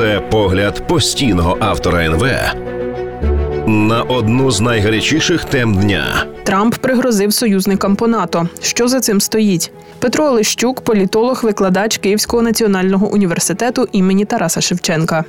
Це погляд постійного автора НВ на одну з найгарячіших тем дня. Трамп пригрозив союзникам по НАТО. Що за цим стоїть? Петро Олещук, політолог, викладач Київського національного університету імені Тараса Шевченка.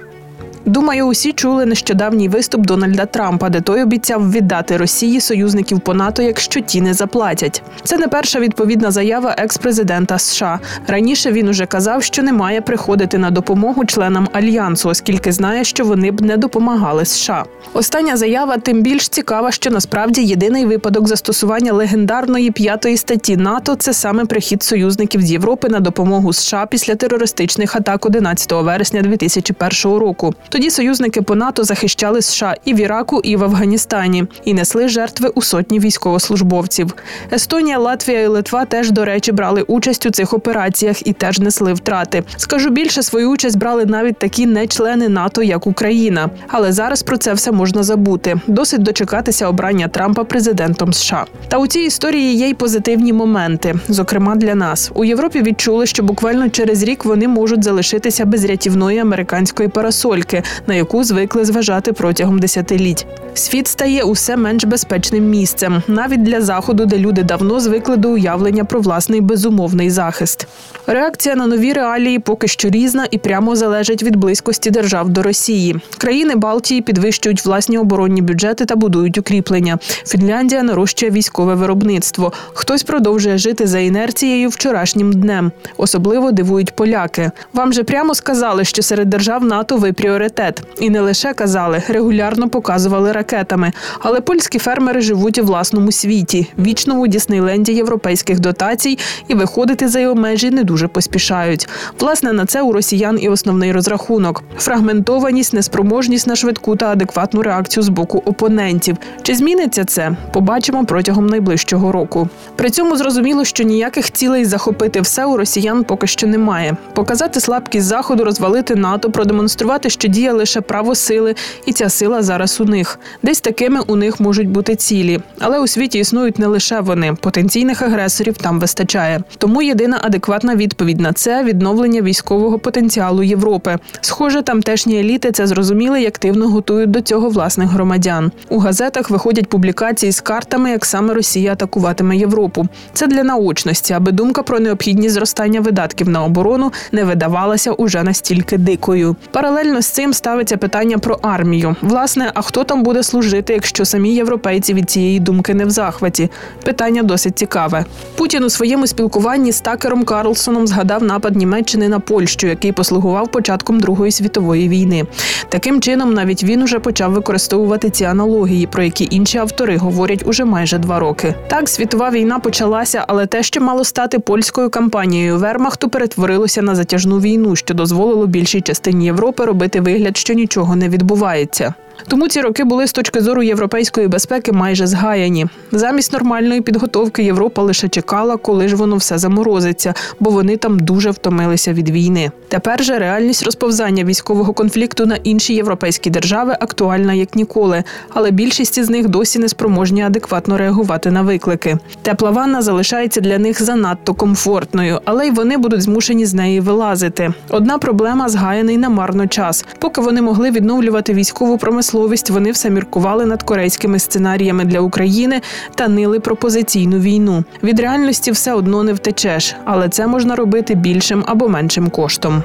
Думаю, усі чули нещодавній виступ Дональда Трампа, де той обіцяв віддати Росії союзників по НАТО, якщо ті не заплатять. Це не перша відповідна заява екс-президента США. Раніше він уже казав, що не має приходити на допомогу членам альянсу, оскільки знає, що вони б не допомагали США. Остання заява тим більш цікава, що насправді єдиний випадок застосування легендарної п'ятої статті НАТО це саме прихід союзників з Європи на допомогу США після терористичних атак 11 вересня 2001 року. Тоді союзники по НАТО захищали США і в Іраку, і в Афганістані, і несли жертви у сотні військовослужбовців. Естонія, Латвія і Литва теж, до речі, брали участь у цих операціях і теж несли втрати. Скажу більше, свою участь брали навіть такі не члени НАТО, як Україна. Але зараз про це все можна забути. Досить дочекатися обрання Трампа президентом США. Та у цій історії є й позитивні моменти, зокрема для нас. У Європі відчули, що буквально через рік вони можуть залишитися без рятівної американської парасольки на яку звикли зважати протягом десятиліть. Світ стає усе менш безпечним місцем, навіть для заходу, де люди давно звикли до уявлення про власний безумовний захист. Реакція на нові реалії поки що різна і прямо залежить від близькості держав до Росії. Країни Балтії підвищують власні оборонні бюджети та будують укріплення. Фінляндія нарощує військове виробництво. Хтось продовжує жити за інерцією вчорашнім днем. Особливо дивують поляки. Вам же прямо сказали, що серед держав НАТО ви пріоритет, і не лише казали, регулярно показували ракетами. Але польські фермери живуть у власному світі, вічному Діснейленді європейських дотацій, і виходити за його межі не дуже поспішають. Власне, на це у росіян і основний розрахунок: фрагментованість, неспроможність на швидку та адекватну реакцію з боку опонентів. Чи зміниться це? Побачимо протягом найближчого року. При цьому зрозуміло, що ніяких цілей захопити все у росіян поки що немає. Показати слабкість заходу, розвалити НАТО, продемонструвати, що діє лише право сили, і ця сила зараз у них. Десь такими у них можуть бути цілі, але у світі існують не лише вони. Потенційних агресорів там вистачає. Тому єдина адекватна відповідь на це відновлення військового потенціалу Європи. Схоже, тамтешні еліти це зрозуміли і активно готують до цього власних громадян. У газетах виходять публікації з картами, як саме Росія атакуватиме Європу. Це для наочності, аби думка про необхідність зростання видатків на оборону не видавалася уже настільки дикою. Паралельно з цим ставиться питання про армію. Власне, а хто там буде служити, якщо самі європейці від цієї думки не в захваті? Питання досить цікаве. Путін у своєму спілкуванні з Такером Карлсоном згадав напад Німеччини на Польщу, який послугував початком Другої світової війни. Таким чином, навіть він уже почав використовувати ці аналогії, про які інші автори говорять уже майже два роки. Так, світова війна почалася, але те, що мало стати польською кампанією Вермахту, перетворилося на затяжну війну, що дозволило більшій частині Європи робити вигляд, що нічого не відбувається. Тому ці роки були з точки зору європейської безпеки майже згаяні. Замість нормальної підготовки Європа лише чекала, коли ж воно все заморозиться, бо вони там дуже втомилися від війни. Тепер же реальність розповзання військового конфлікту на інші європейські держави актуальна як ніколи, але більшість із них досі не спроможні адекватно реагувати на виклики. Тепла ванна залишається для них занадто комфортною, але й вони будуть змушені з неї вилазити. Одна проблема згаяний намарно час, поки вони могли відновлювати військову промисловість вони все міркували над корейськими сценаріями для України та нили пропозиційну війну. Від реальності все одно не втечеш, але це можна робити більшим або меншим коштом.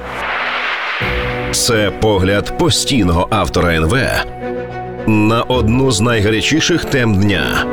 Це погляд постійного автора НВ на одну з найгарячіших тем дня.